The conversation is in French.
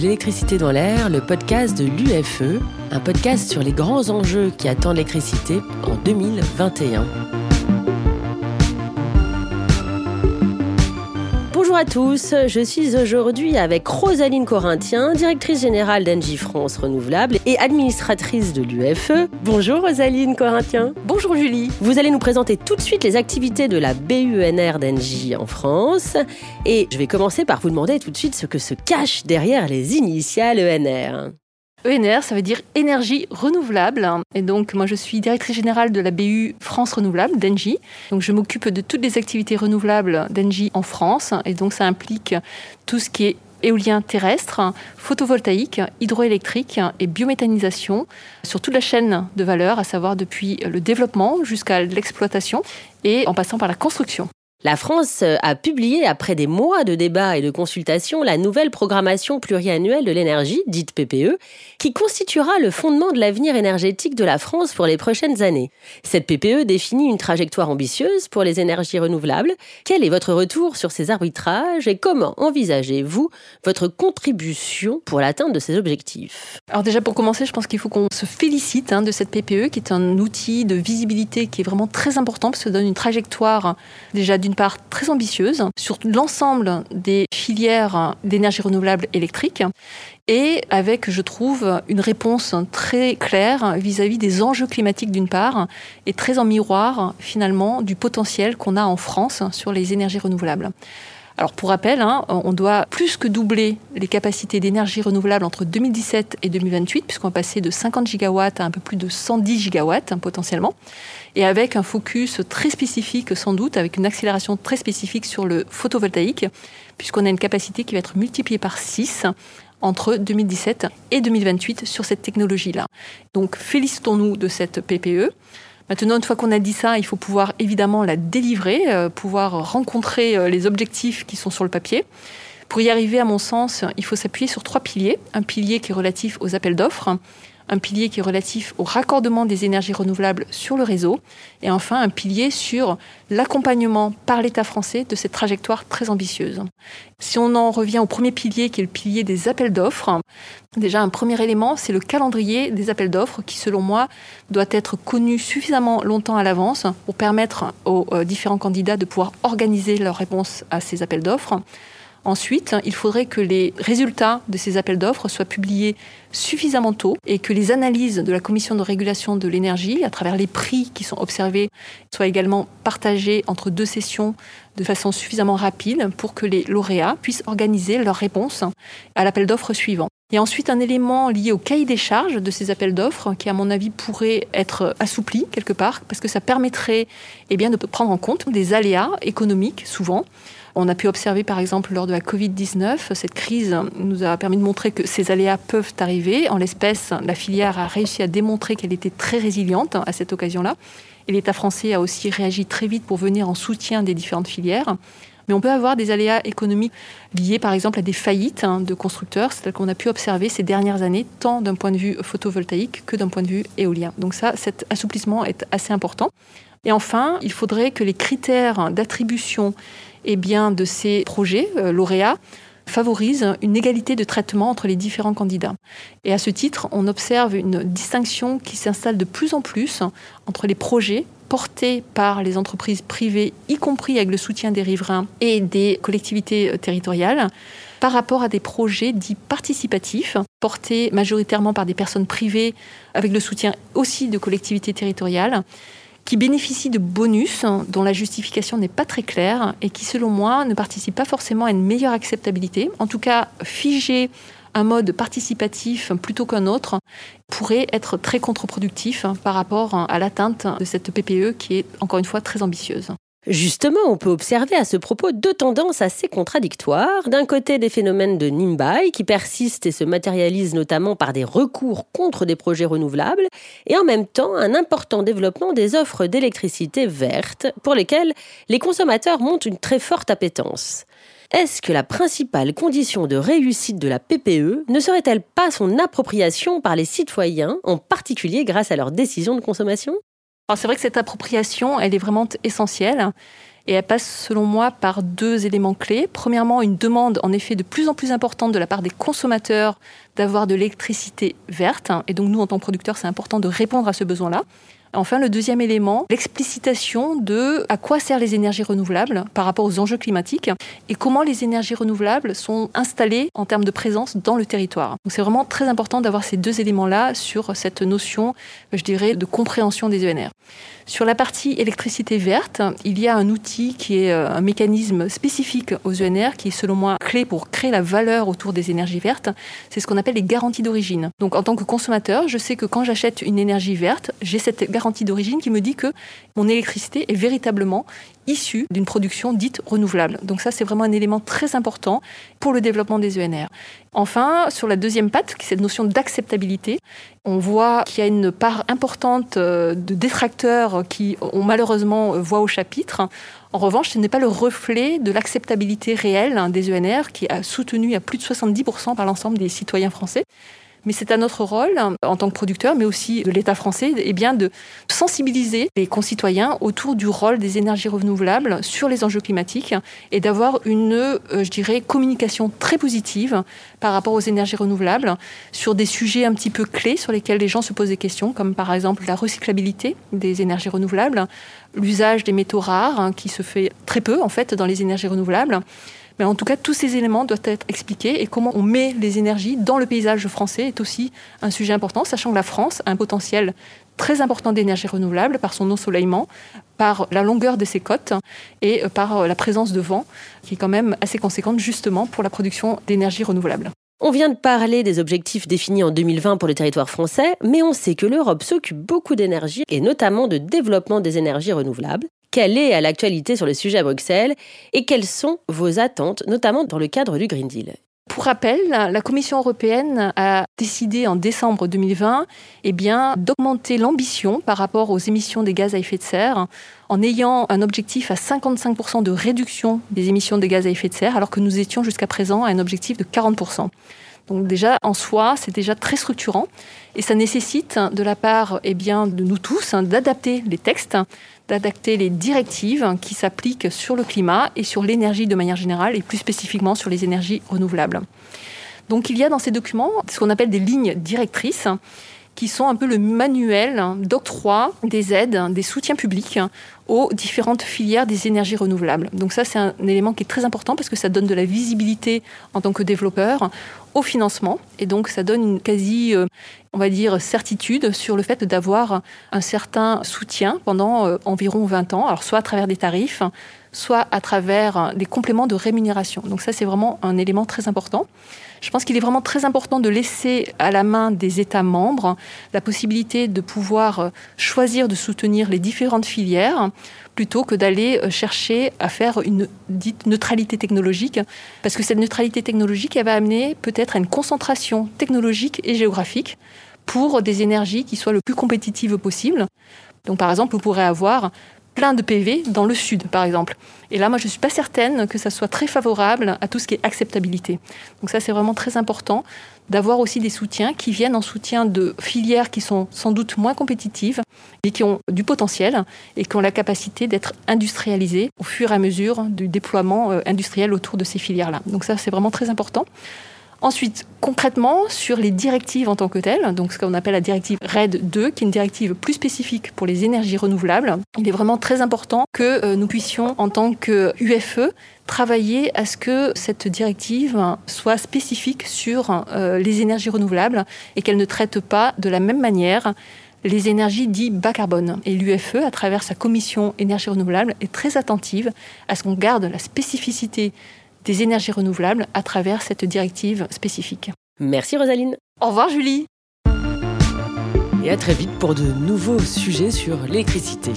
l'électricité dans l'air, le podcast de l'UFE, un podcast sur les grands enjeux qui attendent l'électricité en 2021. Bonjour à tous, je suis aujourd'hui avec Rosaline Corinthien, directrice générale d'Engie France Renouvelable et administratrice de l'UFE. Bonjour Rosaline Corinthien. Bonjour Julie. Vous allez nous présenter tout de suite les activités de la BUNR d'Engie en France. Et je vais commencer par vous demander tout de suite ce que se cache derrière les initiales ENR. ENR, ça veut dire énergie renouvelable. Et donc, moi, je suis directrice générale de la BU France Renouvelable, d'Engie. Donc, je m'occupe de toutes les activités renouvelables d'Engie en France. Et donc, ça implique tout ce qui est éolien terrestre, photovoltaïque, hydroélectrique et biométhanisation sur toute la chaîne de valeur, à savoir depuis le développement jusqu'à l'exploitation et en passant par la construction. La France a publié, après des mois de débats et de consultations, la nouvelle programmation pluriannuelle de l'énergie, dite PPE, qui constituera le fondement de l'avenir énergétique de la France pour les prochaines années. Cette PPE définit une trajectoire ambitieuse pour les énergies renouvelables. Quel est votre retour sur ces arbitrages et comment envisagez-vous votre contribution pour l'atteinte de ces objectifs? Alors déjà pour commencer, je pense qu'il faut qu'on se félicite hein, de cette PPE qui est un outil de visibilité qui est vraiment très important parce donne une trajectoire déjà d'une part très ambitieuse sur l'ensemble des filières d'énergie renouvelable électrique et avec, je trouve, une réponse très claire vis-à-vis des enjeux climatiques d'une part et très en miroir finalement du potentiel qu'on a en France sur les énergies renouvelables. Alors pour rappel, hein, on doit plus que doubler les capacités d'énergie renouvelable entre 2017 et 2028, puisqu'on va passer de 50 gigawatts à un peu plus de 110 gigawatts hein, potentiellement, et avec un focus très spécifique sans doute, avec une accélération très spécifique sur le photovoltaïque, puisqu'on a une capacité qui va être multipliée par 6 entre 2017 et 2028 sur cette technologie-là. Donc félicitons-nous de cette PPE. Maintenant, une fois qu'on a dit ça, il faut pouvoir évidemment la délivrer, euh, pouvoir rencontrer euh, les objectifs qui sont sur le papier. Pour y arriver, à mon sens, il faut s'appuyer sur trois piliers. Un pilier qui est relatif aux appels d'offres, un pilier qui est relatif au raccordement des énergies renouvelables sur le réseau, et enfin un pilier sur l'accompagnement par l'État français de cette trajectoire très ambitieuse. Si on en revient au premier pilier, qui est le pilier des appels d'offres, déjà un premier élément, c'est le calendrier des appels d'offres, qui selon moi doit être connu suffisamment longtemps à l'avance pour permettre aux euh, différents candidats de pouvoir organiser leur réponse à ces appels d'offres. Ensuite, il faudrait que les résultats de ces appels d'offres soient publiés suffisamment tôt et que les analyses de la Commission de régulation de l'énergie, à travers les prix qui sont observés, soient également partagées entre deux sessions de façon suffisamment rapide pour que les lauréats puissent organiser leur réponse à l'appel d'offres suivant. Il y a ensuite un élément lié au cahier des charges de ces appels d'offres qui, à mon avis, pourrait être assoupli quelque part parce que ça permettrait eh bien, de prendre en compte des aléas économiques souvent on a pu observer par exemple lors de la Covid-19, cette crise nous a permis de montrer que ces aléas peuvent arriver. En l'espèce, la filière a réussi à démontrer qu'elle était très résiliente à cette occasion-là. Et l'État français a aussi réagi très vite pour venir en soutien des différentes filières. Mais on peut avoir des aléas économiques liés par exemple à des faillites hein, de constructeurs, c'est-à-dire qu'on a pu observer ces dernières années, tant d'un point de vue photovoltaïque que d'un point de vue éolien. Donc ça, cet assouplissement est assez important. Et enfin, il faudrait que les critères d'attribution eh bien, de ces projets euh, lauréats favorisent une égalité de traitement entre les différents candidats. Et à ce titre, on observe une distinction qui s'installe de plus en plus entre les projets portés par les entreprises privées, y compris avec le soutien des riverains et des collectivités euh, territoriales, par rapport à des projets dits participatifs, portés majoritairement par des personnes privées, avec le soutien aussi de collectivités territoriales, qui bénéficient de bonus dont la justification n'est pas très claire et qui, selon moi, ne participent pas forcément à une meilleure acceptabilité. En tout cas, figer un mode participatif plutôt qu'un autre pourrait être très contre-productif par rapport à l'atteinte de cette PPE qui est, encore une fois, très ambitieuse. Justement, on peut observer à ce propos deux tendances assez contradictoires. D'un côté, des phénomènes de Nimbai qui persistent et se matérialisent notamment par des recours contre des projets renouvelables, et en même temps un important développement des offres d'électricité verte pour lesquelles les consommateurs montent une très forte appétence. Est-ce que la principale condition de réussite de la PPE ne serait-elle pas son appropriation par les citoyens, en particulier grâce à leurs décisions de consommation? C'est vrai que cette appropriation, elle est vraiment essentielle. Et elle passe, selon moi, par deux éléments clés. Premièrement, une demande, en effet, de plus en plus importante de la part des consommateurs d'avoir de l'électricité verte. Et donc, nous, en tant que producteurs, c'est important de répondre à ce besoin-là. Enfin, le deuxième élément, l'explicitation de à quoi servent les énergies renouvelables par rapport aux enjeux climatiques et comment les énergies renouvelables sont installées en termes de présence dans le territoire. C'est vraiment très important d'avoir ces deux éléments-là sur cette notion, je dirais, de compréhension des ENR. Sur la partie électricité verte, il y a un outil qui est euh, un mécanisme spécifique aux ENR qui est selon moi clé pour créer la valeur autour des énergies vertes. C'est ce qu'on appelle les garanties d'origine. Donc en tant que consommateur, je sais que quand j'achète une énergie verte, j'ai cette garantie d'origine qui me dit que mon électricité est véritablement issue d'une production dite renouvelable. Donc ça, c'est vraiment un élément très important pour le développement des ENR. Enfin, sur la deuxième patte, qui est cette notion d'acceptabilité, on voit qu'il y a une part importante euh, de détracteurs qui ont malheureusement euh, voix au chapitre. En revanche, ce n'est pas le reflet de l'acceptabilité réelle hein, des ENR qui a soutenu à plus de 70% par l'ensemble des citoyens français. Mais c'est à notre rôle, en tant que producteur, mais aussi de l'État français, eh de sensibiliser les concitoyens autour du rôle des énergies renouvelables sur les enjeux climatiques et d'avoir une, euh, communication très positive par rapport aux énergies renouvelables sur des sujets un petit peu clés sur lesquels les gens se posent des questions, comme par exemple la recyclabilité des énergies renouvelables, l'usage des métaux rares, hein, qui se fait très peu en fait dans les énergies renouvelables. Mais en tout cas, tous ces éléments doivent être expliqués et comment on met les énergies dans le paysage français est aussi un sujet important, sachant que la France a un potentiel très important d'énergie renouvelable par son ensoleillement, par la longueur de ses côtes et par la présence de vent qui est quand même assez conséquente justement pour la production d'énergie renouvelable. On vient de parler des objectifs définis en 2020 pour le territoire français, mais on sait que l'Europe s'occupe beaucoup d'énergie et notamment de développement des énergies renouvelables. Quelle est à l'actualité sur le sujet à Bruxelles et quelles sont vos attentes, notamment dans le cadre du Green Deal? Pour rappel, la Commission européenne a décidé en décembre 2020 eh d'augmenter l'ambition par rapport aux émissions des gaz à effet de serre en ayant un objectif à 55% de réduction des émissions de gaz à effet de serre alors que nous étions jusqu'à présent à un objectif de 40%. Donc déjà, en soi, c'est déjà très structurant et ça nécessite de la part eh bien, de nous tous hein, d'adapter les textes, d'adapter les directives qui s'appliquent sur le climat et sur l'énergie de manière générale et plus spécifiquement sur les énergies renouvelables. Donc il y a dans ces documents ce qu'on appelle des lignes directrices qui sont un peu le manuel d'octroi des aides, des soutiens publics aux différentes filières des énergies renouvelables. Donc ça, c'est un élément qui est très important parce que ça donne de la visibilité en tant que développeur au financement. Et donc ça donne une quasi, euh, on va dire, certitude sur le fait d'avoir un certain soutien pendant euh, environ 20 ans, alors soit à travers des tarifs, soit à travers des compléments de rémunération. Donc ça, c'est vraiment un élément très important. Je pense qu'il est vraiment très important de laisser à la main des États membres la possibilité de pouvoir euh, choisir de soutenir les différentes filières plutôt que d'aller euh, chercher à faire une dite neutralité technologique, parce que cette neutralité technologique, elle va amener peut-être à une concentration technologique et géographique pour des énergies qui soient le plus compétitives possible. Donc par exemple, vous pourrez avoir plein de PV dans le sud, par exemple. Et là, moi, je ne suis pas certaine que ça soit très favorable à tout ce qui est acceptabilité. Donc ça, c'est vraiment très important d'avoir aussi des soutiens qui viennent en soutien de filières qui sont sans doute moins compétitives et qui ont du potentiel et qui ont la capacité d'être industrialisées au fur et à mesure du déploiement euh, industriel autour de ces filières-là. Donc ça, c'est vraiment très important. Ensuite, concrètement, sur les directives en tant que telles, donc ce qu'on appelle la directive RED 2, qui est une directive plus spécifique pour les énergies renouvelables, il est vraiment très important que euh, nous puissions, en tant que UFE, travailler à ce que cette directive soit spécifique sur euh, les énergies renouvelables et qu'elle ne traite pas de la même manière les énergies dites bas carbone. Et l'UFE, à travers sa commission énergie renouvelable, est très attentive à ce qu'on garde la spécificité des énergies renouvelables à travers cette directive spécifique. Merci Rosaline. Au revoir Julie. Et à très vite pour de nouveaux sujets sur l'électricité.